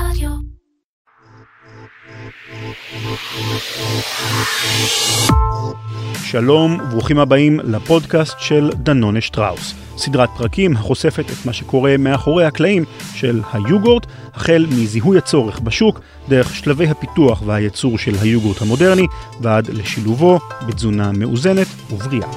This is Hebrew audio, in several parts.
רדיו. שלום וברוכים הבאים לפודקאסט של דנונה שטראוס, סדרת פרקים החושפת את מה שקורה מאחורי הקלעים של היוגורט, החל מזיהוי הצורך בשוק, דרך שלבי הפיתוח והייצור של היוגורט המודרני, ועד לשילובו בתזונה מאוזנת ובריאה.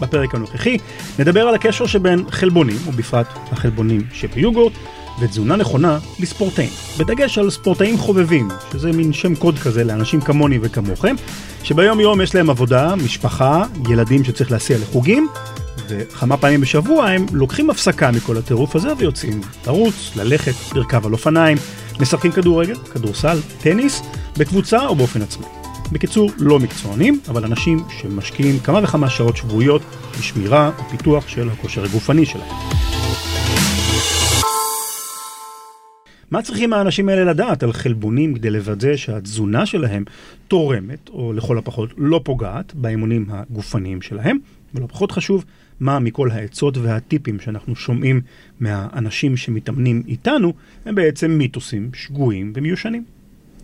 בפרק הנוכחי נדבר על הקשר שבין חלבונים, ובפרט החלבונים שביוגורט, ותזונה נכונה לספורטאים. בדגש על ספורטאים חובבים, שזה מין שם קוד כזה לאנשים כמוני וכמוכם, שביום יום יש להם עבודה, משפחה, ילדים שצריך להסיע לחוגים, וכמה פעמים בשבוע הם לוקחים הפסקה מכל הטירוף הזה ויוצאים לרוץ, ללכת, לרכב על אופניים, משחקים כדורגל, כדורסל, טניס, בקבוצה או באופן עצמי. בקיצור, לא מקצוענים, אבל אנשים שמשקיעים כמה וכמה שעות שבועיות בשמירה ופיתוח של הכושר הגופני שלהם. מה צריכים האנשים האלה לדעת על חלבונים כדי לוודא שהתזונה שלהם תורמת, או לכל הפחות לא פוגעת, באמונים הגופניים שלהם? ולא פחות חשוב, מה מכל העצות והטיפים שאנחנו שומעים מהאנשים שמתאמנים איתנו, הם בעצם מיתוסים שגויים ומיושנים.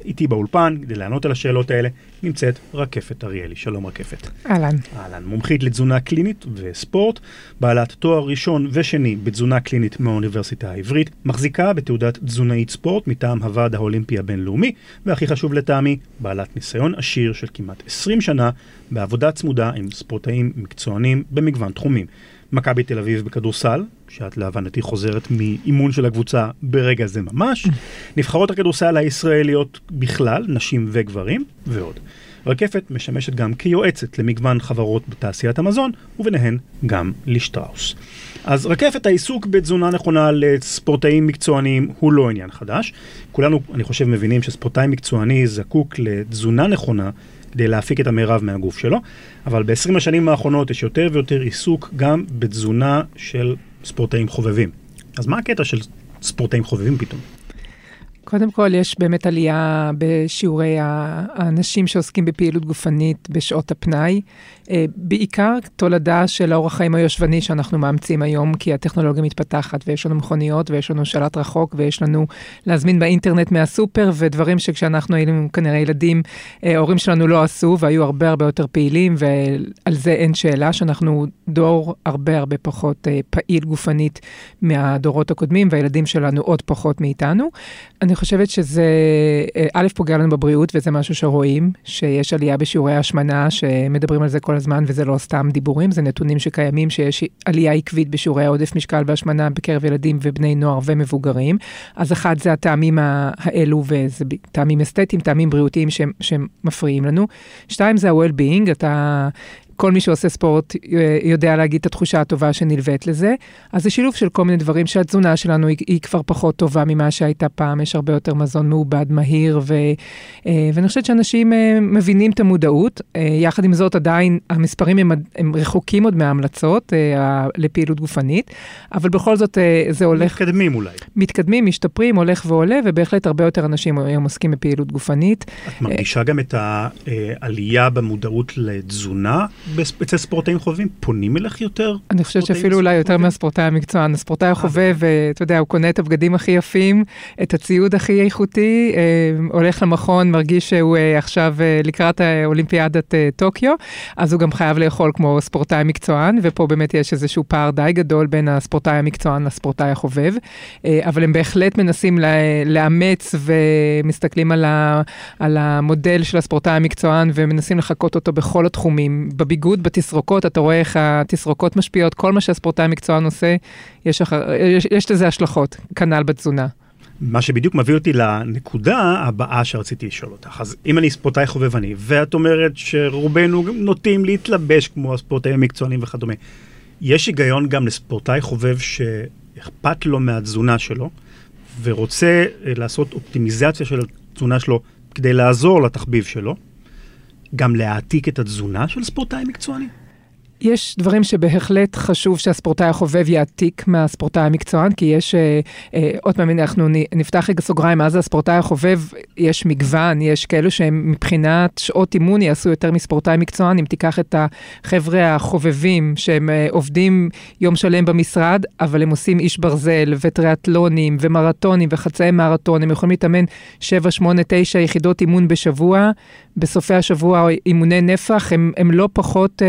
איתי באולפן, כדי לענות על השאלות האלה, נמצאת רקפת אריאלי. שלום רקפת. אהלן. אהלן, מומחית לתזונה קלינית וספורט, בעלת תואר ראשון ושני בתזונה קלינית מהאוניברסיטה העברית, מחזיקה בתעודת תזונאית ספורט מטעם הוועד האולימפי הבינלאומי, והכי חשוב לטעמי, בעלת ניסיון עשיר של כמעט 20 שנה בעבודה צמודה עם ספורטאים מקצוענים במגוון תחומים. מכבי תל אביב בכדורסל, שאת להבנתי חוזרת מאימון של הקבוצה ברגע זה ממש, נבחרות הכדורסל הישראליות בכלל, נשים וגברים, ועוד. רקפת משמשת גם כיועצת למגוון חברות בתעשיית המזון, וביניהן גם לשטראוס. אז רקפת העיסוק בתזונה נכונה לספורטאים מקצועניים הוא לא עניין חדש. כולנו, אני חושב, מבינים שספורטאי מקצועני זקוק לתזונה נכונה כדי להפיק את המרב מהגוף שלו, אבל ב-20 השנים האחרונות יש יותר ויותר עיסוק גם בתזונה של ספורטאים חובבים. אז מה הקטע של ספורטאים חובבים פתאום? קודם כל, יש באמת עלייה בשיעורי האנשים שעוסקים בפעילות גופנית בשעות הפנאי. אה, בעיקר תולדה של האורח חיים היושבני שאנחנו מאמצים היום, כי הטכנולוגיה מתפתחת, ויש לנו מכוניות, ויש לנו שלט רחוק, ויש לנו להזמין באינטרנט מהסופר, ודברים שכשאנחנו היינו כנראה ילדים, אה, ההורים שלנו לא עשו, והיו הרבה הרבה יותר פעילים, ועל זה אין שאלה, שאנחנו דור הרבה הרבה פחות אה, פעיל גופנית מהדורות הקודמים, והילדים שלנו עוד פחות מאיתנו. אני חושבת שזה, א', פוגע לנו בבריאות, וזה משהו שרואים, שיש עלייה בשיעורי ההשמנה, שמדברים על זה כל הזמן, וזה לא סתם דיבורים, זה נתונים שקיימים, שיש עלייה עקבית בשיעורי העודף משקל והשמנה בקרב ילדים ובני נוער ומבוגרים. אז אחד זה הטעמים האלו, וזה טעמים אסתטיים, טעמים בריאותיים שמפריעים לנו. שתיים זה ה-well-being, אתה כל מי שעושה ספורט אה, יודע להגיד את התחושה הטובה שנלווית לזה. אז זה שילוב של כל מיני דברים שהתזונה שלנו היא, היא כבר פחות טובה ממה שהייתה פעם, יש הרבה יותר מזון מעובד, מהיר, ו, אה, ואני חושבת שאנשים אה, מבינים את המודעות. יחד עם זאת, עדיין המספרים הם, הם רחוקים עוד מההמלצות לפעילות גופנית, אבל בכל זאת זה הולך... מתקדמים אולי. מתקדמים, משתפרים, הולך ועולה, ובהחלט הרבה יותר אנשים היום עוסקים בפעילות גופנית. את מרגישה גם את העלייה במודעות לתזונה אצל ספורטאים חובבים פונים אליך יותר? אני חושבת שאפילו אולי יותר מהספורטאי המקצוען. הספורטאי החובב, אתה יודע, הוא קונה את הבגדים הכי יפים, את הציוד הכי איכותי, אה, הולך למכון, מרגיש שהוא אה, עכשיו אה, לקראת אולימפיאדת טוקיו, אז הוא גם חייב לאכול כמו ספורטאי מקצוען, ופה באמת יש איזשהו פער די גדול בין הספורטאי המקצוען לספורטאי החובב, אבל הם בהחלט מנסים לאמץ ומסתכלים על המודל של הספורטאי המקצוען ומנסים לחקות אותו בכל התחומים. בביגוד, בתסרוקות, אתה רואה איך התסרוקות משפיעות, כל מה שהספורטאי המקצוען עושה, יש, אחר, יש, יש לזה השלכות, כנ"ל בתזונה. מה שבדיוק מביא אותי לנקודה הבאה שרציתי לשאול אותך. אז אם אני ספורטאי חובבני, ואת אומרת שרובנו נוטים להתלבש כמו הספורטאים המקצוענים וכדומה, יש היגיון גם לספורטאי חובב שאכפת לו מהתזונה שלו, ורוצה לעשות אופטימיזציה של התזונה שלו כדי לעזור לתחביב שלו, גם להעתיק את התזונה של ספורטאי מקצועני? יש דברים שבהחלט חשוב שהספורטאי החובב יעתיק מהספורטאי המקצוען, כי יש, אה, אה, עוד פעם, אנחנו נפתח רגע סוגריים, מה זה הספורטאי החובב? יש מגוון, יש כאלו שהם מבחינת שעות אימון יעשו יותר מספורטאי מקצוען. אם תיקח את החבר'ה החובבים, שהם אה, עובדים יום שלם במשרד, אבל הם עושים איש ברזל, וטריאטלונים, ומרתונים, וחצאי מרתון, הם יכולים להתאמן 7, 8, 9 יחידות אימון בשבוע. בסופי השבוע אימוני נפח, הם, הם לא פחות אה,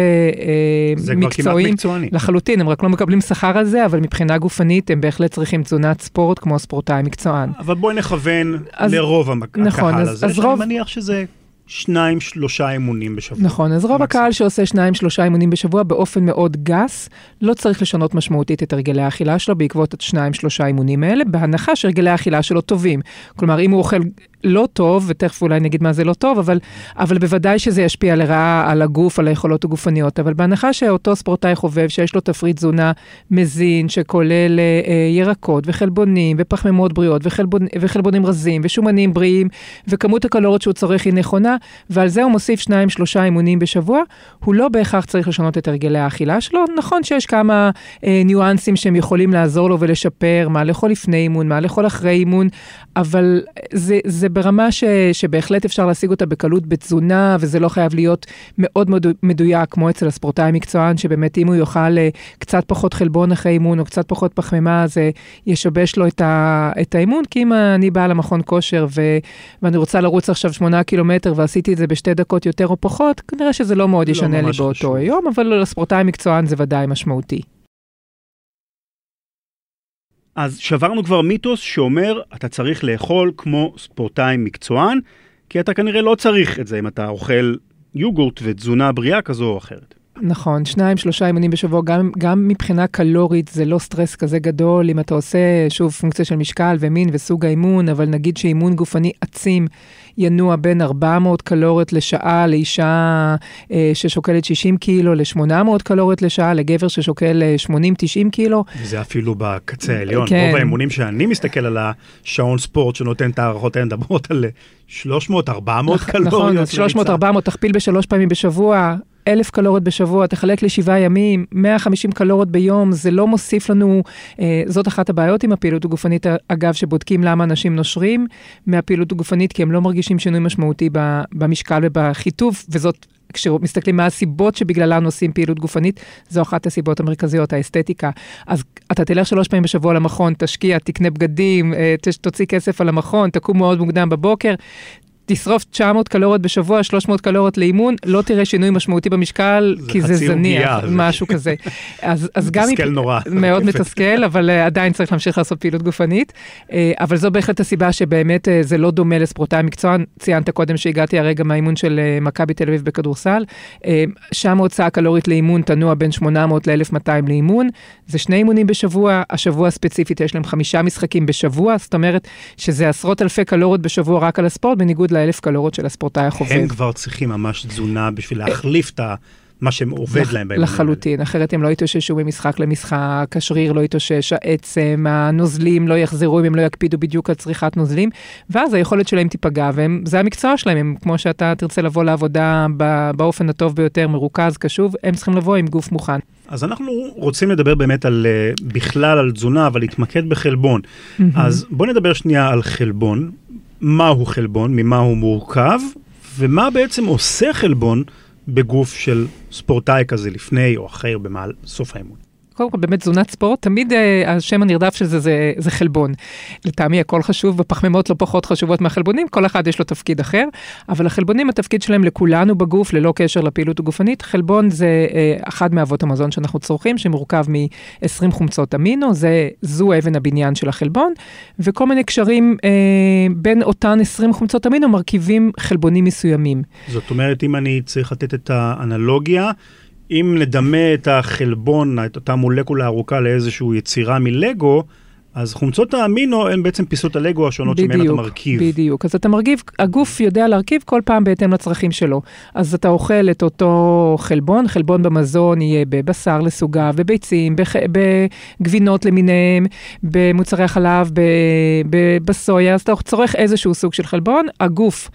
אה, מקצועיים. לחלוטין, הם רק לא מקבלים שכר על זה, אבל מבחינה גופנית הם בהחלט צריכים תזונת ספורט כמו ספורטאי מקצוען. אבל בואי נכוון אז- לרוב המק... נכון, הקהל אז- הזה, אז שאני רוב- מניח שזה שניים, שלושה אימונים בשבוע. נכון, אז רוב. הקהל שעושה שניים, שלושה אימונים בשבוע באופן מאוד גס, לא צריך לשנות משמעותית את הרגלי האכילה שלו בעקבות השניים, שלושה אימונים האלה, בהנחה שהרגלי האכילה שלו טובים. כלומר, אם הוא אוכל לא טוב, ותכף אולי נגיד מה זה לא טוב, אבל, אבל בוודאי שזה ישפיע לרעה על הגוף, על היכולות הגופניות. אבל בהנחה שאותו ספורטאי חובב, שיש לו תפריט תזונה מזין, שכולל אה, אה, ירקות וחלבונים ופחמימות בריאות וחלבונ, וחלבונים רזים ושומנים בריאים, וכמות הקלוריות שהוא צורך היא נכונה, ועל זה הוא מוסיף שניים, שלושה אימונים בשבוע, הוא לא בהכרח צריך לשנות את הרגלי האכילה שלו. נכון שיש כמה אה, ניואנסים שהם יכולים לעזור לו ולשפר, מה לאכול לפני אימון, מה לאכול אחרי אימון, אבל זה, זה ברמה ש, שבהחלט אפשר להשיג אותה בקלות בתזונה, וזה לא חייב להיות מאוד מדויק, כמו אצל הספורטאי המקצוען, שבאמת אם הוא יאכל אה, קצת פחות חלבון אחרי אימון, או קצת פחות פחמימה, זה ישבש לו את, ה, את האימון, כי אם אני באה למכון כושר ו, ואני רוצה לרוץ עכשיו שמונה קילומטר ועשיתי את זה בשתי דקות יותר או פחות, כנראה שזה לא מאוד לא ישנה לי ממש באותו חשוב. יום, אבל לספורטאי המקצוען זה ודאי משמעותי. אז שברנו כבר מיתוס שאומר, אתה צריך לאכול כמו ספורטאי מקצוען, כי אתה כנראה לא צריך את זה אם אתה אוכל יוגורט ותזונה בריאה כזו או אחרת. נכון, שניים, שלושה אימונים בשבוע, גם, גם מבחינה קלורית זה לא סטרס כזה גדול, אם אתה עושה, שוב, פונקציה של משקל ומין וסוג האימון, אבל נגיד שאימון גופני עצים ינוע בין 400 קלוריות לשעה לאישה אה, ששוקלת 60 קילו, ל-800 קלוריות לשעה, לגבר ששוקל אה, 80-90 קילו. וזה אפילו בקצה העליון. כן. רוב האימונים שאני מסתכל על השעון ספורט שנותן את ההערכות האלה, מדברות על 300-400 קלוריות. נכון, אז לריצה. 300-400, תכפיל בשלוש פעמים בשבוע. אלף קלוריות בשבוע, תחלק לשבעה ימים, 150 קלוריות ביום, זה לא מוסיף לנו, אה, זאת אחת הבעיות עם הפעילות הגופנית, אגב, שבודקים למה אנשים נושרים מהפעילות הגופנית, כי הם לא מרגישים שינוי משמעותי במשקל ובחיטוב, וזאת... כשמסתכלים מה הסיבות שבגללן עושים פעילות גופנית, זו אחת הסיבות המרכזיות, האסתטיקה. אז אתה תלך שלוש פעמים בשבוע למכון, תשקיע, תקנה בגדים, אה, תוציא כסף על המכון, תקום מאוד מוקדם בבוקר, תשרוף 900 קלוריות בשבוע, 300 קלוריות לאימון, לא תראה שינוי משמעותי במשקל, זה כי זה זניח, משהו כזה. אז, אז גם... מתסכל נורא. מאוד מתסכל, אבל uh, עדיין צריך להמשיך לעשות פעילות גופנית. Uh, אבל זו בהחלט הסיבה שבאמת uh, זה לא דומה לספורטאי מקצוען. ציינת קודם שהגעתי הרגע מהאימון של uh, מכבי תל אביב בכדורסל. Uh, שם ההוצאה הקלורית לאימון תנוע בין 800 ל-1200 לאימון. זה שני אימונים בשבוע, השבוע הספציפית יש להם חמישה משחקים בשבוע, זאת אומרת שזה עשרות אלפי קלוריות בשבוע רק על הספורט, בניגוד לאלף קלוריות של הספורטאי החובב. הם כבר צריכים ממש תזונה בשביל להחליף את ה- מה שעובד לח- להם האלה. לחלוטין, אחרת הם לא יתאוששו ממשחק למשחק, השריר לא יתאושש, העצם, הנוזלים לא יחזרו אם הם לא יקפידו בדיוק על צריכת נוזלים, ואז היכולת שלהם תיפגע, וזה המקצוע שלהם, הם, כמו שאתה תרצה לבוא לעבודה באופן הטוב ביותר, מרוכז, קשוב, הם צריכים לבוא עם גוף מוכן. אז אנחנו רוצים לדבר באמת על, אה, בכלל על תזונה, אבל להתמקד בחלבון. אז בוא נדבר שנייה על חלבון. מהו חלבון, ממה הוא מורכב, ומה בעצם עושה חלבון בגוף של ספורטאי כזה לפני או אחרי או במעל סוף האימון. קודם כל, באמת תזונת ספורט, תמיד אה, השם הנרדף של זה, זה זה חלבון. לטעמי הכל חשוב, בפחמימות לא פחות חשובות מהחלבונים, כל אחד יש לו תפקיד אחר, אבל החלבונים, התפקיד שלהם לכולנו בגוף, ללא קשר לפעילות הגופנית. חלבון זה אה, אחד מאבות המזון שאנחנו צורכים, שמורכב מ-20 חומצות אמינו, זה, זו אבן הבניין של החלבון, וכל מיני קשרים אה, בין אותן 20 חומצות אמינו מרכיבים חלבונים מסוימים. זאת אומרת, אם אני צריך לתת את האנלוגיה, אם נדמה את החלבון, את אותה מולקולה ארוכה לאיזושהי יצירה מלגו, אז חומצות האמינו הן בעצם פיסות הלגו השונות שמהן אתה מרכיב. בדיוק, אז אתה מרכיב, הגוף יודע להרכיב כל פעם בהתאם לצרכים שלו. אז אתה אוכל את אותו חלבון, חלבון במזון יהיה בבשר לסוגיו, בביצים, בח... בגבינות למיניהם, במוצרי החלב. בסויה, אז אתה צורך איזשהו סוג של חלבון, הגוף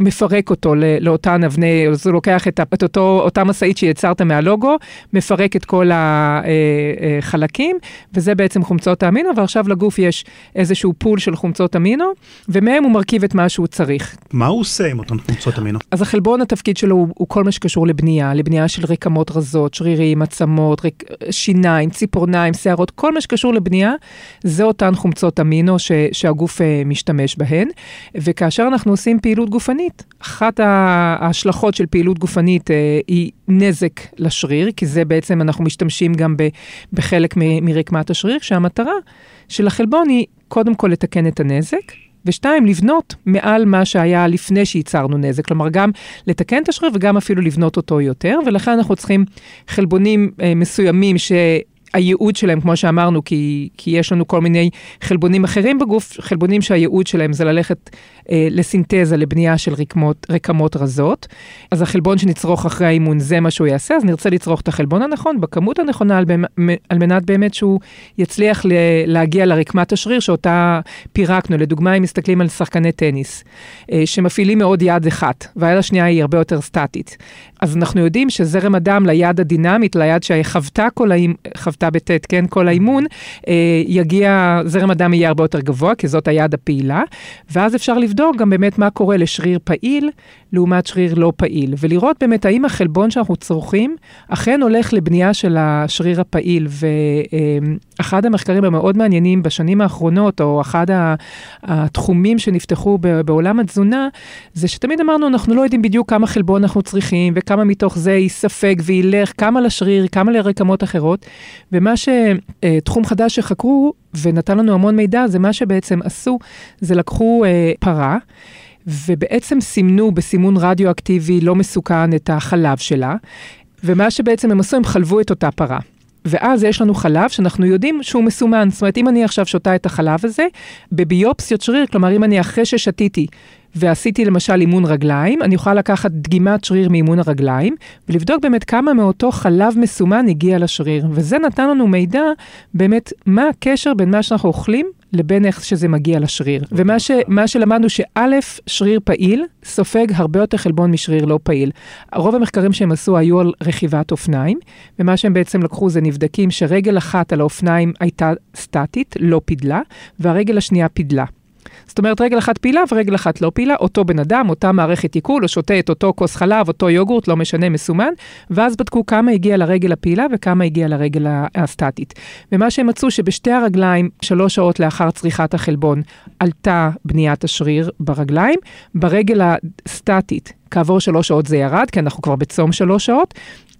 מפרק אותו לאותן אבני, אז הוא לוקח את, את אותו, אותה משאית שיצרת מהלוגו, מפרק את כל החלקים, אה, אה, וזה בעצם חומצות האמינו, ועכשיו לגוף יש איזשהו פול של חומצות אמינו, ומהם הוא מרכיב את מה שהוא צריך. מה הוא עושה עם אותן חומצות אמינו? אז החלבון, התפקיד שלו הוא, הוא כל מה שקשור לבנייה, לבנייה של רקמות רזות, שרירים, עצמות, ריק, שיניים, ציפורניים, שערות, כל מה שקשור לבנייה, זה אותן חומצות אמינו ש, שהגוף אה, משתמש בהן. וכאשר אנחנו עושים פעילות גופנית, אחת ההשלכות של פעילות גופנית אה, היא נזק לשריר, כי זה בעצם אנחנו משתמשים גם ב, בחלק מ, מרקמת השריר, שהמטרה של החלבון היא קודם כל לתקן את הנזק, ושתיים, לבנות מעל מה שהיה לפני שייצרנו נזק. כלומר, גם לתקן את השריר וגם אפילו לבנות אותו יותר, ולכן אנחנו צריכים חלבונים אה, מסוימים ש... הייעוד שלהם, כמו שאמרנו, כי, כי יש לנו כל מיני חלבונים אחרים בגוף, חלבונים שהייעוד שלהם זה ללכת אה, לסינתזה, לבנייה של רקמות, רקמות רזות. אז החלבון שנצרוך אחרי האימון, זה מה שהוא יעשה, אז נרצה לצרוך את החלבון הנכון, בכמות הנכונה, על, על מנת באמת שהוא יצליח ל, להגיע לרקמת השריר שאותה פירקנו. לדוגמה, אם מסתכלים על שחקני טניס, אה, שמפעילים מאוד יד אחת, והיד השנייה היא הרבה יותר סטטית. אז אנחנו יודעים שזרם הדם ליד הדינמית, ליד שחוותה כל האימון, חוותה בטית, כן, כל האימון, אה, יגיע, זרם הדם יהיה הרבה יותר גבוה, כי זאת היד הפעילה, ואז אפשר לבדוק גם באמת מה קורה לשריר פעיל לעומת שריר לא פעיל, ולראות באמת האם החלבון שאנחנו צורכים אכן הולך לבנייה של השריר הפעיל. ואחד המחקרים המאוד מעניינים בשנים האחרונות, או אחד התחומים שנפתחו בעולם התזונה, זה שתמיד אמרנו, אנחנו לא יודעים בדיוק כמה חלבון אנחנו צריכים, וכמה מתוך זה ייספג וילך, כמה לשריר, כמה לרקמות אחרות. ומה שתחום חדש שחקרו ונתן לנו המון מידע, זה מה שבעצם עשו, זה לקחו אה, פרה. ובעצם סימנו בסימון רדיואקטיבי לא מסוכן את החלב שלה, ומה שבעצם הם עשו, הם חלבו את אותה פרה. ואז יש לנו חלב שאנחנו יודעים שהוא מסומן. זאת אומרת, אם אני עכשיו שותה את החלב הזה, בביופסיות שריר, כלומר, אם אני אחרי ששתיתי ועשיתי למשל אימון רגליים, אני יכולה לקחת דגימת שריר מאימון הרגליים, ולבדוק באמת כמה מאותו חלב מסומן הגיע לשריר. וזה נתן לנו מידע באמת מה הקשר בין מה שאנחנו אוכלים לבין איך שזה מגיע לשריר. ומה ש, שלמדנו שא', שריר פעיל סופג הרבה יותר חלבון משריר לא פעיל. רוב המחקרים שהם עשו היו על רכיבת אופניים, ומה שהם בעצם לקחו זה נבדקים שרגל אחת על האופניים הייתה סטטית, לא פידלה, והרגל השנייה פידלה. זאת אומרת, רגל אחת פעילה ורגל אחת לא פעילה, אותו בן אדם, אותה מערכת עיכול, או שותה את אותו כוס חלב, אותו יוגורט, לא משנה, מסומן, ואז בדקו כמה הגיע לרגל הפעילה וכמה הגיע לרגל הסטטית. ומה שהם מצאו שבשתי הרגליים, שלוש שעות לאחר צריכת החלבון, עלתה בניית השריר ברגליים, ברגל הסטטית, כעבור שלוש שעות זה ירד, כי אנחנו כבר בצום שלוש שעות,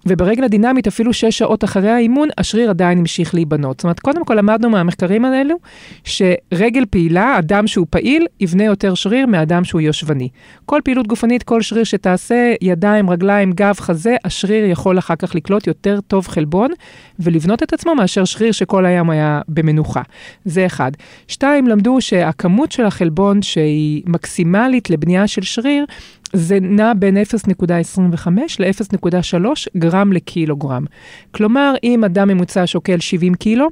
וברגל הדינמית, אפילו שש שעות אחרי האימון, השריר עדיין המשיך להיבנות. זאת אומרת, קודם כל למדנו מהמחקרים האלו, שרגל פעילה, אדם שהוא פעיל, יבנה יותר שריר מאדם שהוא יושבני. כל פעילות גופנית, כל שריר שתעשה, ידיים, רגליים, גב, חזה, השריר יכול אחר כך לקלוט יותר טוב חלבון ולבנות את עצמו מאשר שריר שכל היום היה במנוחה. זה אחד. שתיים, למדו שהכמות של החלבון שהיא מקסימלית לבנייה של שריר, זה נע בין 0.25 ל-0.3 גרם לקילוגרם. כלומר, אם אדם ממוצע שוקל 70 קילו,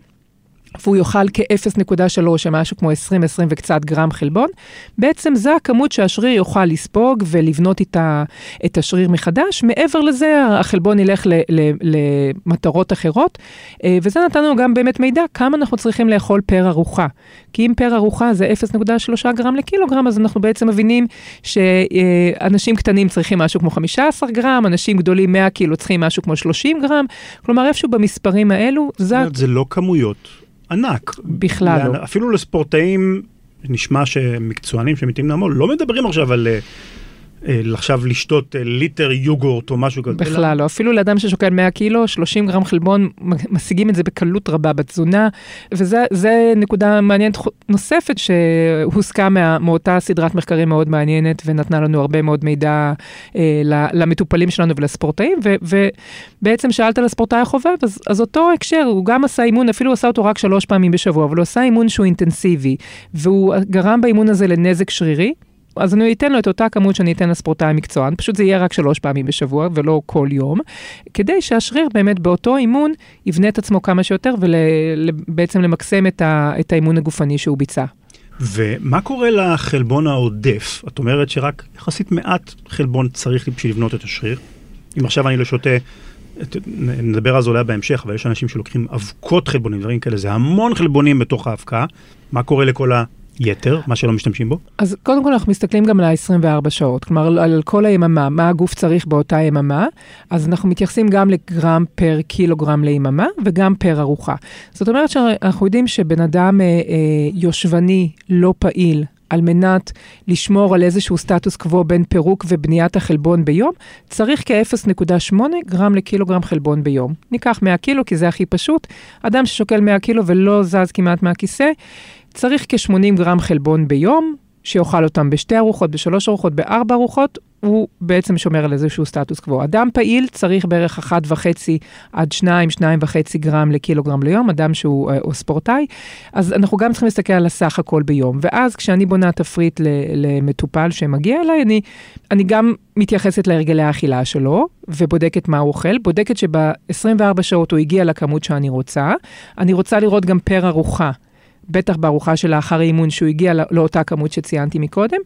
והוא יאכל כ-0.3, שמשהו כמו 20-20 וקצת גרם חלבון, בעצם זה הכמות שהשריר יוכל לספוג ולבנות איתה את השריר מחדש. מעבר לזה, החלבון ילך ל- ל- למטרות אחרות, אה, וזה נתן לנו גם באמת מידע כמה אנחנו צריכים לאכול פר ארוחה. כי אם פר ארוחה זה 0.3 גרם לקילוגרם, אז אנחנו בעצם מבינים שאנשים קטנים צריכים משהו כמו 15 גרם, אנשים גדולים 100 קילו צריכים משהו כמו 30 גרם, כלומר איפשהו במספרים האלו, זה... זה לא כמויות. ענק. בכלל לא. אפילו לספורטאים, נשמע שמקצוענים שמתאים לעמוד, לא מדברים עכשיו על אה, עכשיו לשתות אה, ליטר יוגורט או משהו כזה. בכלל לא, אפילו לאדם ששוקל 100 קילו, 30 גרם חלבון, משיגים את זה בקלות רבה בתזונה, וזה נקודה מעניינת נוספת שהוסקה מה, מאותה סדרת מחקרים מאוד מעניינת ונתנה לנו הרבה מאוד מידע אה, למטופלים שלנו ולספורטאים, ו, ובעצם שאלת על הספורטאי החובב, אז, אז אותו הקשר, הוא גם עשה אימון, אפילו עשה אותו רק שלוש פעמים בשבוע, אבל הוא עשה אימון שהוא אינטנסיבי, והוא גרם באימון הזה לנזק שרירי. אז אני אתן לו את אותה כמות שאני אתן לספורטאי מקצוען, פשוט זה יהיה רק שלוש פעמים בשבוע ולא כל יום, כדי שהשריר באמת באותו אימון יבנה את עצמו כמה שיותר ובעצם למקסם את, ה, את האימון הגופני שהוא ביצע. ומה קורה לחלבון העודף? את אומרת שרק יחסית מעט חלבון צריך בשביל לבנות את השריר. אם עכשיו אני לא שותה, נדבר על זה אולי בהמשך, אבל יש אנשים שלוקחים אבקות חלבונים, דברים כאלה, זה המון חלבונים בתוך האבקה. מה קורה לכל יתר, מה שלא משתמשים בו? אז קודם כל אנחנו מסתכלים גם על ה-24 שעות, כלומר על כל היממה, מה הגוף צריך באותה יממה, אז אנחנו מתייחסים גם לגרם פר קילוגרם ליממה וגם פר ארוחה. זאת אומרת שאנחנו יודעים שבן אדם אה, אה, יושבני, לא פעיל, על מנת לשמור על איזשהו סטטוס קוו בין פירוק ובניית החלבון ביום, צריך כ-0.8 גרם לקילוגרם חלבון ביום. ניקח 100 קילו כי זה הכי פשוט. אדם ששוקל 100 קילו ולא זז כמעט מהכיסא, צריך כ-80 גרם חלבון ביום, שיאכל אותם בשתי ארוחות, בשלוש ארוחות, בארבע ארוחות, הוא בעצם שומר על איזשהו סטטוס קוו. אדם פעיל צריך בערך 1.5 עד 2, 2.5 גרם לקילוגרם ליום, אדם שהוא אה, או ספורטאי, אז אנחנו גם צריכים להסתכל על הסך הכל ביום. ואז כשאני בונה תפריט למטופל שמגיע אליי, אני, אני גם מתייחסת להרגלי האכילה שלו, ובודקת מה הוא אוכל, בודקת שב-24 שעות הוא הגיע לכמות שאני רוצה. אני רוצה לראות גם פר ארוחה. בטח בארוחה של לאחר האימון, שהוא הגיע לא, לאותה כמות שציינתי מקודם.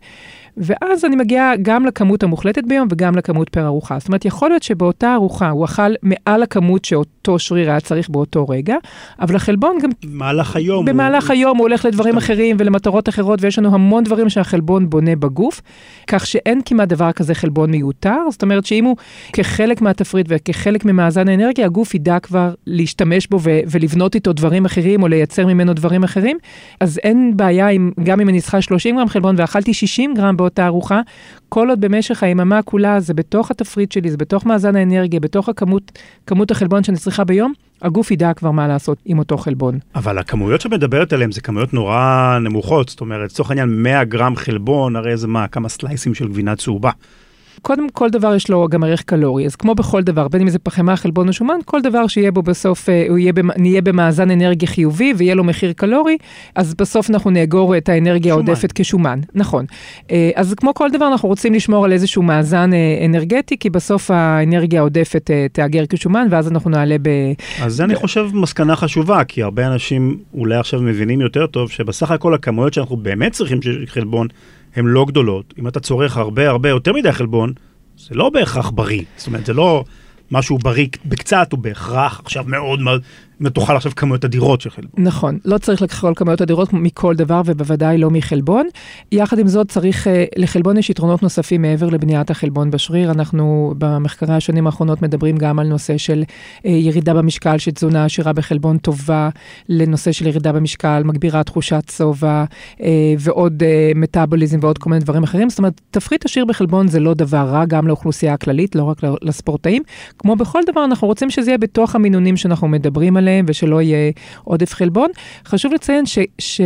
ואז אני מגיעה גם לכמות המוחלטת ביום וגם לכמות פר ארוחה. זאת אומרת, יכול להיות שבאותה ארוחה הוא אכל מעל הכמות שאותו שריר היה צריך באותו רגע, אבל החלבון גם... במהלך היום. במהלך הוא... היום הוא הולך לדברים שתם. אחרים ולמטרות אחרות, ויש לנו המון דברים שהחלבון בונה בגוף, כך שאין כמעט דבר כזה חלבון מיותר. זאת אומרת שאם הוא כחלק מהתפריט וכחלק ממאזן האנרגיה, הגוף ידע כבר להשתמש בו ו- ולבנות איתו דברים אחרים או לייצר ממנו דברים אחרים, אז אין בעיה עם, גם אם אני צריכה 30 גרם חלבון ואכלתי 60 גרם באותה ארוחה, כל עוד במשך היממה כולה זה בתוך התפריט שלי, זה בתוך מאזן האנרגיה, בתוך הכמות, כמות החלבון שאני צריכה ביום, הגוף ידע כבר מה לעשות עם אותו חלבון. אבל הכמויות שאת מדברת עליהן זה כמויות נורא נמוכות, זאת אומרת, לצורך העניין 100 גרם חלבון, הרי זה מה, כמה סלייסים של גבינה צהובה. קודם כל דבר יש לו גם ערך קלורי, אז כמו בכל דבר, בין אם זה פחמה, חלבון או שומן, כל דבר שיהיה בו בסוף, אה, הוא יהיה, נהיה במאזן אנרגיה חיובי ויהיה לו מחיר קלורי, אז בסוף אנחנו נאגור את האנרגיה העודפת כשומן. נכון. אה, אז כמו כל דבר, אנחנו רוצים לשמור על איזשהו מאזן אה, אנרגטי, כי בסוף האנרגיה העודפת תאגר כשומן, ואז אנחנו נעלה ב... אז זה אני חושב מסקנה חשובה, כי הרבה אנשים אולי עכשיו מבינים יותר טוב, שבסך הכל הכמויות שאנחנו באמת צריכים של חלבון, הן לא גדולות. אם אתה צורך הרבה הרבה יותר מדי חלבון, זה לא בהכרח בריא. זאת אומרת, זה לא משהו בריא בקצת, הוא בהכרח עכשיו מאוד מאוד תאכל עכשיו כמויות אדירות של חלבון. נכון, לא צריך לאכול כמויות אדירות מכל דבר ובוודאי לא מחלבון. יחד עם זאת צריך, אה, לחלבון יש יתרונות נוספים מעבר לבניית החלבון בשריר. אנחנו במחקרי השנים האחרונות מדברים גם על נושא של אה, ירידה במשקל, שתזונה עשירה בחלבון טובה, לנושא של ירידה במשקל, מגבירה תחושת שובע אה, ועוד מטאבוליזם ועוד כל מיני דברים אחרים. זאת אומרת, תפריט עשיר בחלבון זה לא דבר רע גם לאוכלוסייה הכללית, לא רק לספורטאים. כמו בכל דבר, אנחנו רוצים שזה יהיה בתוך המינונים שאנחנו מדברים עליהם. עליהם ושלא יהיה עודף חלבון. חשוב לציין ש... ש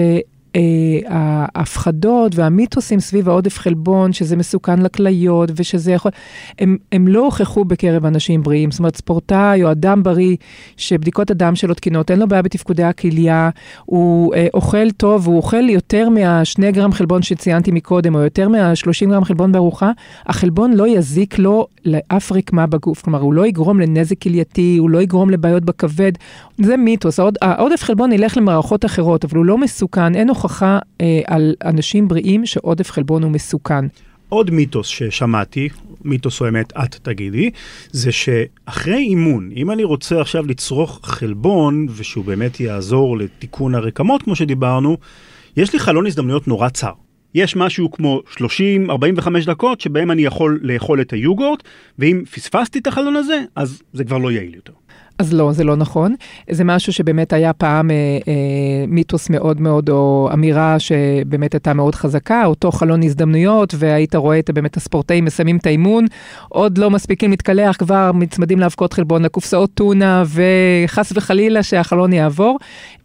אה, ההפחדות והמיתוסים סביב העודף חלבון, שזה מסוכן לכליות ושזה יכול, הם, הם לא הוכחו בקרב אנשים בריאים. זאת אומרת, ספורטאי או אדם בריא שבדיקות הדם שלו תקינות, אין לו בעיה בתפקודי הכליה, הוא אה, אוכל טוב, הוא אוכל יותר מהשני גרם חלבון שציינתי מקודם, או יותר מה-30 גרם חלבון בארוחה, החלבון לא יזיק לו לאף רקמה בגוף. כלומר, הוא לא יגרום לנזק כלייתי, הוא לא יגרום לבעיות בכבד. זה מיתוס. העוד, העודף חלבון ילך למערכות אחרות, אבל הוא לא מסוכן, אין הוכחה אה, על אנשים בריאים שעודף חלבון הוא מסוכן. עוד מיתוס ששמעתי, מיתוס או אמת, את תגידי, זה שאחרי אימון, אם אני רוצה עכשיו לצרוך חלבון, ושהוא באמת יעזור לתיקון הרקמות, כמו שדיברנו, יש לי חלון הזדמנויות נורא צר. יש משהו כמו 30-45 דקות שבהם אני יכול לאכול את היוגורט, ואם פספסתי את החלון הזה, אז זה כבר לא יעיל יותר. אז לא, זה לא נכון. זה משהו שבאמת היה פעם אה, אה, מיתוס מאוד מאוד, או אמירה שבאמת הייתה מאוד חזקה, אותו חלון הזדמנויות, והיית רואה את באמת הספורטאים מסיימים את האימון, עוד לא מספיקים להתקלח, כבר מצמדים לאבקות חלבון, לקופסאות טונה, וחס וחלילה שהחלון יעבור.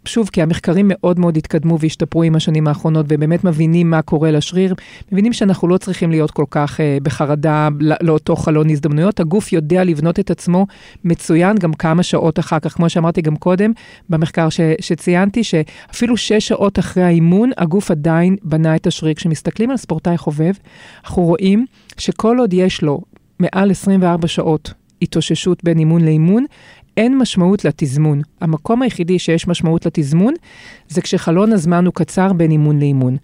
שוב, כי המחקרים מאוד מאוד התקדמו והשתפרו עם השנים האחרונות, ובאמת מבינים מה קורה לשריר, מבינים שאנחנו לא צריכים להיות כל כך אה, בחרדה לא, לאותו חלון הזדמנויות. הגוף יודע לבנות את עצמו מצוין גם כמה שעות אחר כך, כמו שאמרתי גם קודם, במחקר ש, שציינתי, שאפילו שש שעות אחרי האימון, הגוף עדיין בנה את השריר. כשמסתכלים על ספורטאי חובב, אנחנו רואים שכל עוד יש לו מעל 24 שעות התאוששות בין אימון לאימון, אין משמעות לתזמון. המקום היחידי שיש משמעות לתזמון זה כשחלון הזמן הוא קצר בין אימון לאימון.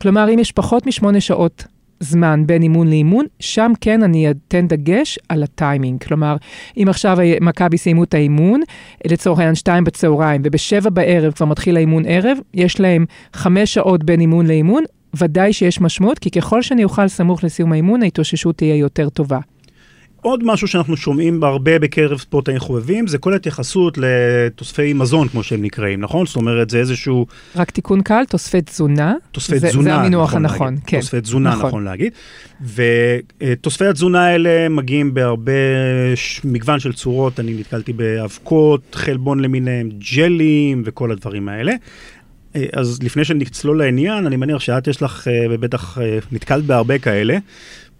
כלומר, אם יש פחות משמונה שעות זמן בין אימון לאימון, שם כן אני אתן דגש על הטיימינג. כלומר, אם עכשיו מכבי סיימו את האימון, לצורך העניין שתיים בצהריים, ובשבע בערב כבר מתחיל האימון ערב, יש להם חמש שעות בין אימון לאימון, ודאי שיש משמעות, כי ככל שאני אוכל סמוך לסיום האימון, ההתאוששות תהיה יותר טובה. עוד משהו שאנחנו שומעים הרבה בקרב ספורטאים חובבים, זה כל ההתייחסות לתוספי מזון, כמו שהם נקראים, נכון? זאת אומרת, זה איזשהו... רק תיקון קל, תוספי תזונה. תוספי זה, תזונה, זה המינוח נכון הנכון, להגיד. כן. תוספי תזונה, נכון, נכון להגיד. ותוספי התזונה האלה מגיעים בהרבה מגוון של צורות, אני נתקלתי באבקות, חלבון למיניהם, ג'לים וכל הדברים האלה. אז לפני שנצלול לעניין, אני מניח שאת יש לך, ובטח אה, נתקלת בהרבה כאלה.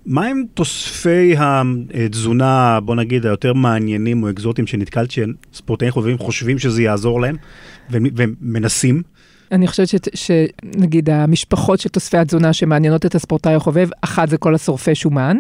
מה הם תוספי התזונה, בוא נגיד, היותר מעניינים או אקזוטיים שנתקלת שספורטאים חובבים חושבים שזה יעזור להם ומנסים? אני חושבת שנגיד המשפחות של תוספי התזונה שמעניינות את הספורטאי החובב, אחת זה כל השורפי שומן,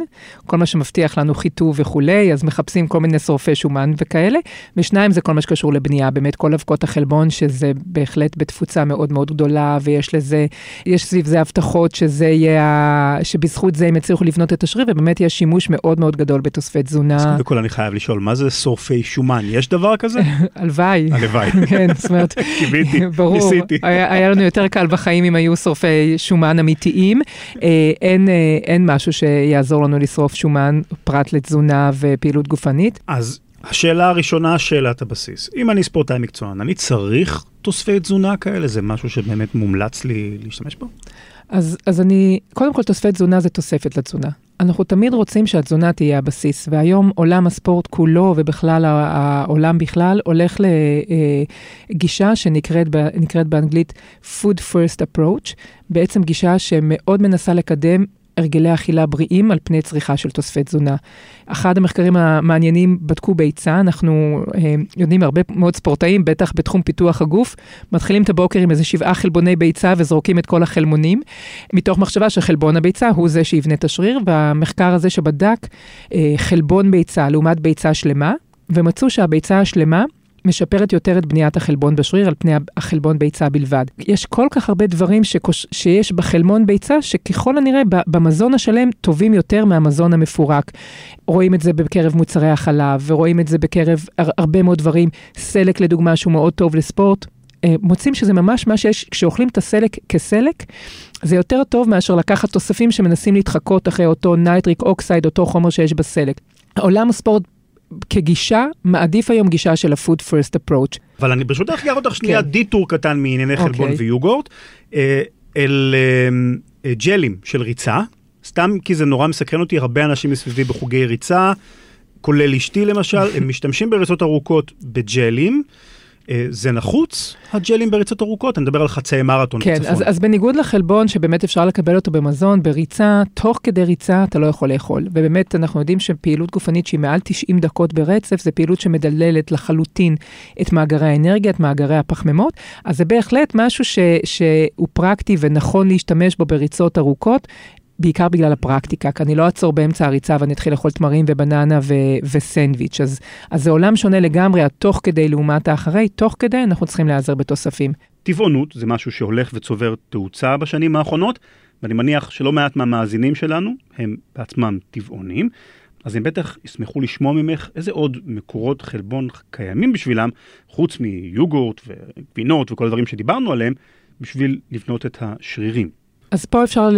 כל מה שמבטיח לנו חיטוב וכולי, אז מחפשים כל מיני שורפי שומן וכאלה, ושניים זה כל מה שקשור לבנייה, באמת כל אבקות החלבון, שזה בהחלט בתפוצה מאוד מאוד גדולה, ויש לזה, יש סביב זה הבטחות שזה יהיה, שבזכות זה הם יצליחו לבנות את השריר, ובאמת יש שימוש מאוד מאוד גדול בתוספי תזונה. אז קודם כל אני חייב לשאול, מה זה שורפי שומן? יש דבר כזה? הלוואי. הלוואי. כן, זאת אומרת, קיוויתי, ניסיתי. היה לנו יותר קל בחיים אם היו שורפי שומן אמיתיים. אה, אין, אה, אין משהו שיעזור לנו לשרוף שומן פרט לתזונה ופעילות גופנית. אז השאלה הראשונה, שאלת הבסיס. אם אני ספורטאי מקצוען, אני צריך תוספי תזונה כאלה? זה משהו שבאמת מומלץ לי להשתמש בו? אז, אז אני, קודם כל תוספי תזונה זה תוספת לתזונה. אנחנו תמיד רוצים שהתזונה תהיה הבסיס, והיום עולם הספורט כולו ובכלל העולם בכלל הולך לגישה שנקראת באנגלית Food First Approach, בעצם גישה שמאוד מנסה לקדם הרגלי אכילה בריאים על פני צריכה של תוספי תזונה. אחד המחקרים המעניינים בדקו ביצה, אנחנו אה, יודעים הרבה מאוד ספורטאים, בטח בתחום פיתוח הגוף, מתחילים את הבוקר עם איזה שבעה חלבוני ביצה וזורקים את כל החלמונים, מתוך מחשבה שחלבון הביצה הוא זה שיבנה את השריר, והמחקר הזה שבדק אה, חלבון ביצה לעומת ביצה שלמה, ומצאו שהביצה השלמה משפרת יותר את בניית החלבון בשריר על פני החלבון ביצה בלבד. יש כל כך הרבה דברים שקוש... שיש בחלבון ביצה, שככל הנראה במזון השלם טובים יותר מהמזון המפורק. רואים את זה בקרב מוצרי החלב, ורואים את זה בקרב הרבה מאוד דברים. סלק לדוגמה, שהוא מאוד טוב לספורט. אה, מוצאים שזה ממש מה שיש, כשאוכלים את הסלק כסלק, זה יותר טוב מאשר לקחת תוספים שמנסים להתחקות אחרי אותו nitric oxide, אותו חומר שיש בסלק. עולם הספורט כגישה, מעדיף היום גישה של ה-food first approach. אבל אני ברשותך אקח אותך שנייה כן. detour קטן מענייני חלבון אוקיי. ויוגורט, אה, אל אה, אה, ג'לים של ריצה, סתם כי זה נורא מסקרן אותי, הרבה אנשים מסביבי בחוגי ריצה, כולל אשתי למשל, הם משתמשים בריצות ארוכות בג'לים. אה, זה נחוץ, הג'לים בריצות ארוכות? אני מדבר על חצאי מרתון כן, בצפון. אז, אז בניגוד לחלבון, שבאמת אפשר לקבל אותו במזון, בריצה, תוך כדי ריצה אתה לא יכול לאכול. ובאמת, אנחנו יודעים שפעילות גופנית שהיא מעל 90 דקות ברצף, זה פעילות שמדללת לחלוטין את מאגרי האנרגיה, את מאגרי הפחמימות. אז זה בהחלט משהו ש, שהוא פרקטי ונכון להשתמש בו בריצות ארוכות. בעיקר בגלל הפרקטיקה, כי אני לא אעצור באמצע הריצה ואני אתחיל לאכול תמרים ובננה ו- וסנדוויץ'. אז, אז זה עולם שונה לגמרי, התוך כדי לעומת האחרי, תוך כדי אנחנו צריכים להיעזר בתוספים. טבעונות זה משהו שהולך וצובר תאוצה בשנים האחרונות, ואני מניח שלא מעט מהמאזינים שלנו הם בעצמם טבעונים, אז הם בטח ישמחו לשמוע ממך איזה עוד מקורות חלבון קיימים בשבילם, חוץ מיוגורט וגבינות וכל הדברים שדיברנו עליהם, בשביל לבנות את השרירים. אז פה אפשר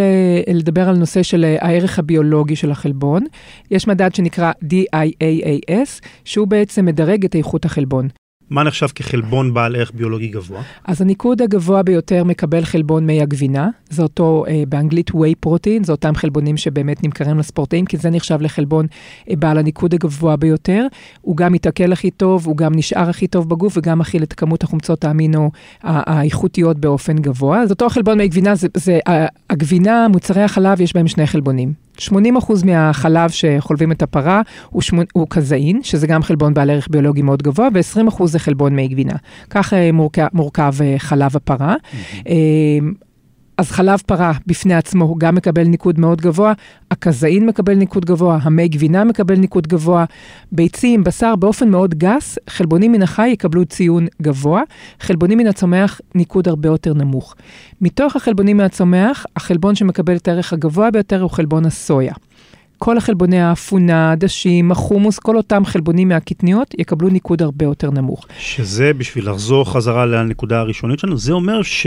לדבר על נושא של הערך הביולוגי של החלבון. יש מדד שנקרא DIAAS, שהוא בעצם מדרג את איכות החלבון. מה נחשב כחלבון בעל ערך ביולוגי גבוה? אז הניקוד הגבוה ביותר מקבל חלבון מי הגבינה, זה אותו אה, באנגלית whey protein, זה אותם חלבונים שבאמת נמכרים לספורטאים, כי זה נחשב לחלבון אה, בעל הניקוד הגבוה ביותר. הוא גם מתעכל הכי טוב, הוא גם נשאר הכי טוב בגוף וגם מכיל את כמות החומצות האמינו האיכותיות באופן גבוה. אז אותו חלבון מי גבינה, זה, זה הגבינה, מוצרי החלב, יש בהם שני חלבונים. 80% מהחלב שחולבים את הפרה הוא, שמונ... הוא קזאין, שזה גם חלבון בעל ערך ביולוגי מאוד גבוה, ו-20% זה חלבון מי גבינה. ככה מורכב, מורכב חלב הפרה. Mm-hmm. אז חלב פרה בפני עצמו הוא גם מקבל ניקוד מאוד גבוה, הקזאין מקבל ניקוד גבוה, המי גבינה מקבל ניקוד גבוה, ביצים, בשר, באופן מאוד גס, חלבונים מן החי יקבלו ציון גבוה, חלבונים מן הצומח ניקוד הרבה יותר נמוך. מתוך החלבונים מהצומח, החלבון שמקבל את הערך הגבוה ביותר הוא חלבון הסויה. כל החלבוני האפונה, דשים, החומוס, כל אותם חלבונים מהקטניות יקבלו ניקוד הרבה יותר נמוך. שזה, בשביל לחזור חזרה לנקודה הראשונית שלנו, זה אומר ש...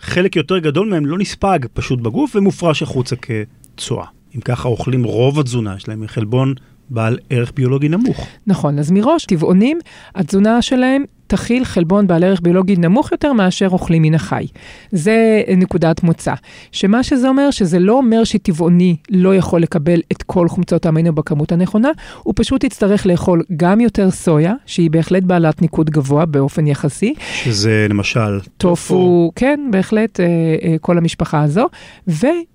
חלק יותר גדול מהם לא נספג פשוט בגוף ומופרש החוצה כצואה. אם ככה אוכלים רוב התזונה שלהם מחלבון בעל ערך ביולוגי נמוך. נכון, אז מראש טבעונים, התזונה שלהם תכיל חלבון בעל ערך ביולוגי נמוך יותר מאשר אוכלים מן החי. זה נקודת מוצא. שמה שזה אומר, שזה לא אומר שטבעוני לא יכול לקבל את כל חומצות האמינו בכמות הנכונה, הוא פשוט יצטרך לאכול גם יותר סויה, שהיא בהחלט בעלת ניקוד גבוה באופן יחסי. שזה למשל טופו. כן, בהחלט, אה, אה, כל המשפחה הזו.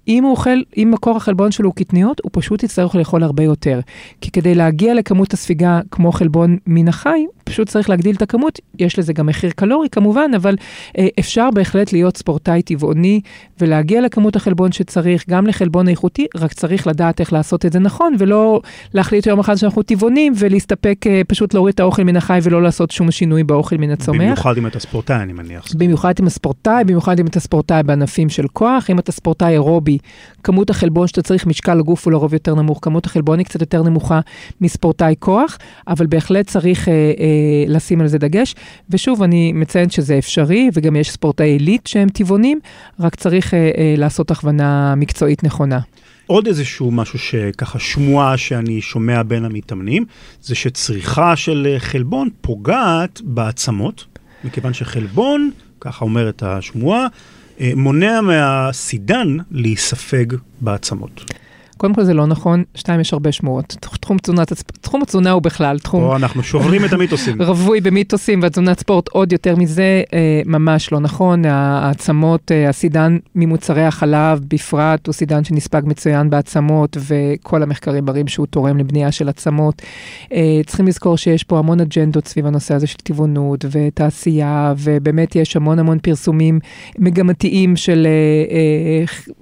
ואם הוא אוכל, אם מקור החלבון שלו הוא קטניות, הוא פשוט יצטרך לאכול הרבה יותר. כי כדי להגיע לכמות הספיגה כמו חלבון מן החי, פשוט צריך להגדיל את הכמות, יש לזה גם מחיר קלורי כמובן, אבל אה, אפשר בהחלט להיות ספורטאי טבעוני ולהגיע לכמות החלבון שצריך, גם לחלבון איכותי, רק צריך לדעת איך לעשות את זה נכון, ולא להחליט יום אחד שאנחנו טבעונים ולהסתפק, אה, פשוט להוריד את האוכל מן החי ולא לעשות שום שינוי באוכל מן הצומח. במיוחד אם אתה ספורטאי, אני מניח. במיוחד אם אתה ספורטאי, במיוחד אם אתה ספורטאי בענפים של כוח, אם אתה ספורטאי אירובי, כמות החלבון שאתה צריך, משקל לגוף הוא לרוב יותר נמוך, כמות החלבון היא קצת יותר נמוכה מספורטאי כוח, אבל בהחלט צריך... אה, אה, לשים על זה דגש. ושוב, אני מציינת שזה אפשרי, וגם יש ספורטאי עילית שהם טבעונים, רק צריך אה, אה, לעשות הכוונה מקצועית נכונה. עוד איזשהו משהו שככה שמועה שאני שומע בין המתאמנים, זה שצריכה של אה, חלבון פוגעת בעצמות, מכיוון שחלבון, ככה אומרת השמועה, מונע מהסידן להיספג בעצמות. קודם כל זה לא נכון, שתיים, יש הרבה שמועות. תחום תזונת, תחום התזונה הוא בכלל תחום... פה אנחנו שוברים את המיתוסים. רווי במיתוסים, והתזונת ספורט עוד יותר מזה, אה, ממש לא נכון. העצמות, אה, הסידן ממוצרי החלב בפרט, הוא סידן שנספג מצוין בעצמות, וכל המחקרים מראים שהוא תורם לבנייה של עצמות. אה, צריכים לזכור שיש פה המון אג'נדות סביב הנושא הזה של טבעונות ותעשייה, ובאמת יש המון המון פרסומים מגמתיים של אה,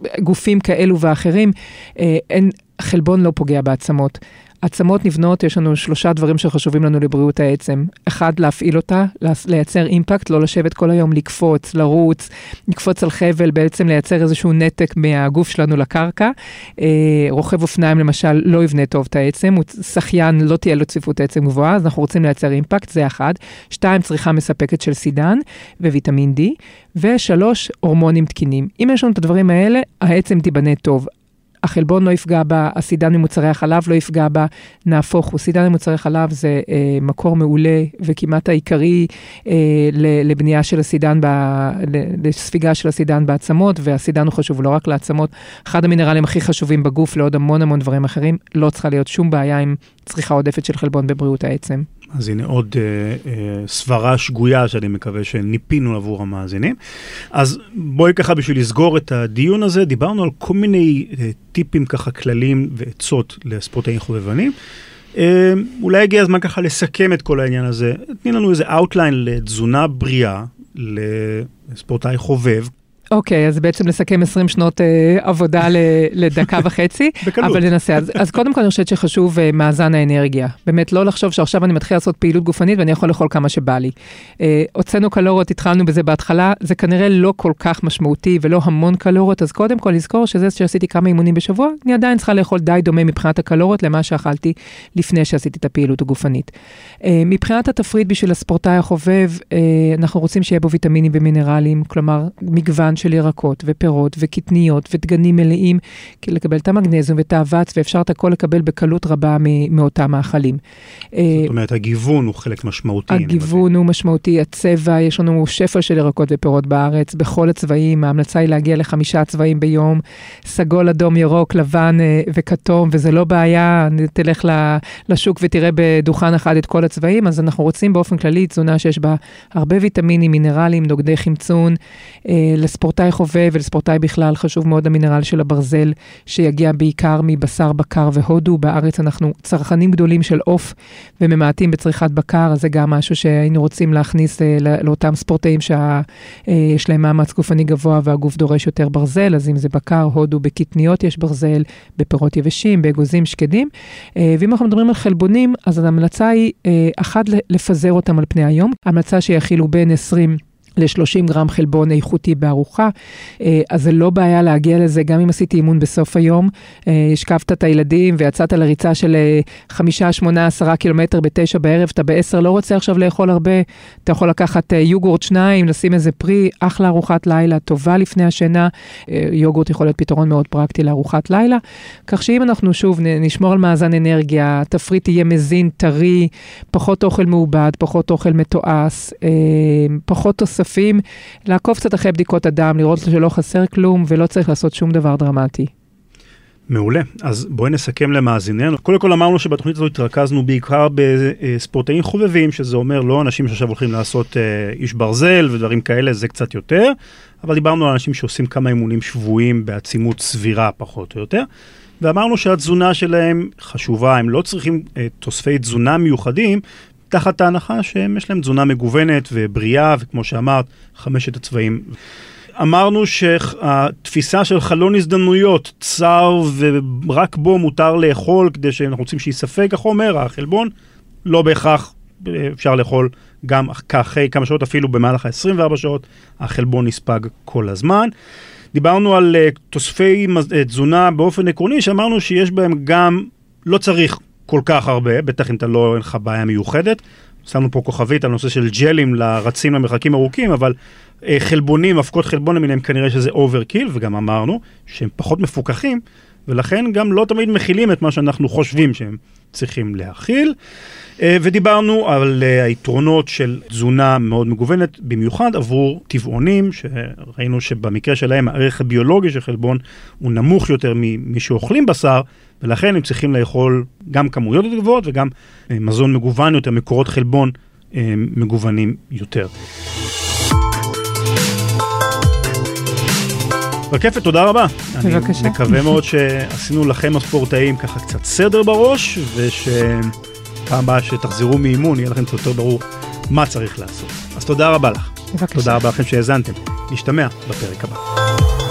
אה, גופים כאלו ואחרים. אה, אין, חלבון לא פוגע בעצמות. עצמות נבנות, יש לנו שלושה דברים שחשובים לנו לבריאות העצם. אחד, להפעיל אותה, לייצר אימפקט, לא לשבת כל היום, לקפוץ, לרוץ, לקפוץ על חבל, בעצם לייצר איזשהו נתק מהגוף שלנו לקרקע. אה, רוכב אופניים למשל לא יבנה טוב את העצם, הוא שחיין, לא תהיה לו צפיפות עצם גבוהה, אז אנחנו רוצים לייצר אימפקט, זה אחד. שתיים, צריכה מספקת של סידן וויטמין D. ושלוש, הורמונים תקינים. אם יש לנו את הדברים האלה, העצם תיבנה טוב. החלבון לא יפגע בה, הסידן ממוצרי החלב לא יפגע בה, נהפוך הוא. סידן ממוצרי חלב זה אה, מקור מעולה וכמעט העיקרי אה, לבנייה של הסידן, ב, לספיגה של הסידן בעצמות, והסידן הוא חשוב לא רק לעצמות. אחד המינרלים הכי חשובים בגוף לעוד המון המון דברים אחרים, לא צריכה להיות שום בעיה עם צריכה עודפת של חלבון בבריאות העצם. אז הנה עוד אה, אה, סברה שגויה שאני מקווה שניפינו עבור המאזינים. אז בואי ככה בשביל לסגור את הדיון הזה, דיברנו על כל מיני אה, טיפים ככה כלליים ועצות לספורטאים חובבנים. אה, אולי הגיע הזמן ככה לסכם את כל העניין הזה. תני לנו איזה outline לתזונה בריאה לספורטאי חובב. אוקיי, אז בעצם לסכם 20 שנות אה, עבודה ל, לדקה וחצי. בקלות. אבל ננסה. אז, אז קודם כל אני חושבת שחשוב אה, מאזן האנרגיה. באמת, לא לחשוב שעכשיו אני מתחיל לעשות פעילות גופנית ואני יכול לאכול כמה שבא לי. אה, הוצאנו קלוריות, התחלנו בזה בהתחלה, זה כנראה לא כל כך משמעותי ולא המון קלוריות, אז קודם כל לזכור שזה שעשיתי כמה אימונים בשבוע, אני עדיין צריכה לאכול די דומה מבחינת הקלוריות למה שאכלתי לפני שעשיתי את הפעילות הגופנית. אה, מבחינת התפריט בשביל הספורטאי החובב, אה, אנחנו רוצים שיהיה בו ויטמינים ומינרלים, כלומר, מגוון מגוון של ירקות ופירות וקטניות ודגנים מלאים, לקבל את המגנזיום ואת האבץ, ואפשר את הכל לקבל בקלות רבה מאותם מאכלים. זאת אומרת, הגיוון הוא חלק משמעותי. הגיוון הוא משמעותי, הצבע, יש לנו שפע של ירקות ופירות בארץ, בכל הצבעים, ההמלצה היא להגיע לחמישה צבעים ביום, סגול, אדום, ירוק, לבן וכתום, וזה לא בעיה, תלך לשוק ותראה בדוכן אחד את כל הצבעים, אז אנחנו רוצים באופן כללי תזונה שיש בה הרבה ויטמינים, מינרלים, נוגדי חמצון. אה, לספורטאי חובב ולספורטאי בכלל חשוב מאוד המינרל של הברזל, שיגיע בעיקר מבשר בקר והודו. בארץ אנחנו צרכנים גדולים של עוף וממעטים בצריכת בקר, אז זה גם משהו שהיינו רוצים להכניס אה, לאותם ספורטאים שיש אה, להם מאמץ גופני גבוה והגוף דורש יותר ברזל, אז אם זה בקר, הודו, בקטניות יש ברזל, בפירות יבשים, באגוזים שקדים. אה, ואם אנחנו מדברים על חלבונים, אז ההמלצה היא, אה, אחת, לפזר אותם על פני היום. ההמלצה שיכילו בין 20... ל-30 גרם חלבון איכותי בארוחה, אה, אז זה לא בעיה להגיע לזה, גם אם עשיתי אימון בסוף היום, אה, השקפת את הילדים ויצאת לריצה של 5, 8, 10 קילומטר ב-9 בערב, אתה ב-10 לא רוצה עכשיו לאכול הרבה, אתה יכול לקחת אה, יוגורט שניים, לשים איזה פרי, אחלה ארוחת לילה, טובה לפני השינה, יוגורט יכול להיות פתרון מאוד פרקטי לארוחת לילה, כך שאם אנחנו שוב נשמור על מאזן אנרגיה, תפריט יהיה מזין, טרי, פחות אוכל מעובד, פחות אוכל מתועש, פחות תוספות. נוספים, לעקוב קצת אחרי בדיקות הדם, לראות שלא חסר כלום ולא צריך לעשות שום דבר דרמטי. מעולה, אז בואי נסכם למאזיננו. קודם כל אמרנו שבתוכנית הזאת התרכזנו בעיקר בספורטאים חובבים, שזה אומר לא אנשים שעכשיו הולכים לעשות אה, איש ברזל ודברים כאלה, זה קצת יותר, אבל דיברנו על אנשים שעושים כמה אימונים שבויים בעצימות סבירה פחות או יותר, ואמרנו שהתזונה שלהם חשובה, הם לא צריכים אה, תוספי תזונה מיוחדים, תחת ההנחה שיש להם תזונה מגוונת ובריאה, וכמו שאמרת, חמשת הצבעים. אמרנו שהתפיסה של חלון הזדמנויות, צר ורק בו מותר לאכול כדי שאנחנו רוצים שיספק החומר, החלבון, לא בהכרח אפשר לאכול גם אחרי כמה שעות, אפילו במהלך ה-24 שעות, החלבון נספג כל הזמן. דיברנו על uh, תוספי uh, תזונה באופן עקרוני, שאמרנו שיש בהם גם, לא צריך כל כך הרבה, בטח אם אתה לא, אין לך בעיה מיוחדת. שמנו פה כוכבית על נושא של ג'לים לרצים למרחקים ארוכים, אבל אה, חלבונים, אבקות חלבון למיניהם, כנראה שזה overkill, וגם אמרנו שהם פחות מפוקחים, ולכן גם לא תמיד מכילים את מה שאנחנו חושבים שהם צריכים להכיל. אה, ודיברנו על אה, היתרונות של תזונה מאוד מגוונת, במיוחד עבור טבעונים, שראינו שבמקרה שלהם הערך הביולוגי של חלבון הוא נמוך יותר ממי שאוכלים בשר, ולכן הם צריכים לאכול גם כמויות גבוהות וגם אה, מזון מגוון יותר, מקורות חלבון מגוונים יותר. רקפת, תודה רבה. בבקשה. אני מקווה מאוד שעשינו לכם הספורטאים ככה קצת סדר בראש, ושפעם הבאה שתחזרו מאימון יהיה לכם קצת יותר ברור מה צריך לעשות. אז תודה רבה לך. בבקשה. תודה רבה לכם שהאזנתם. נשתמע בפרק הבא.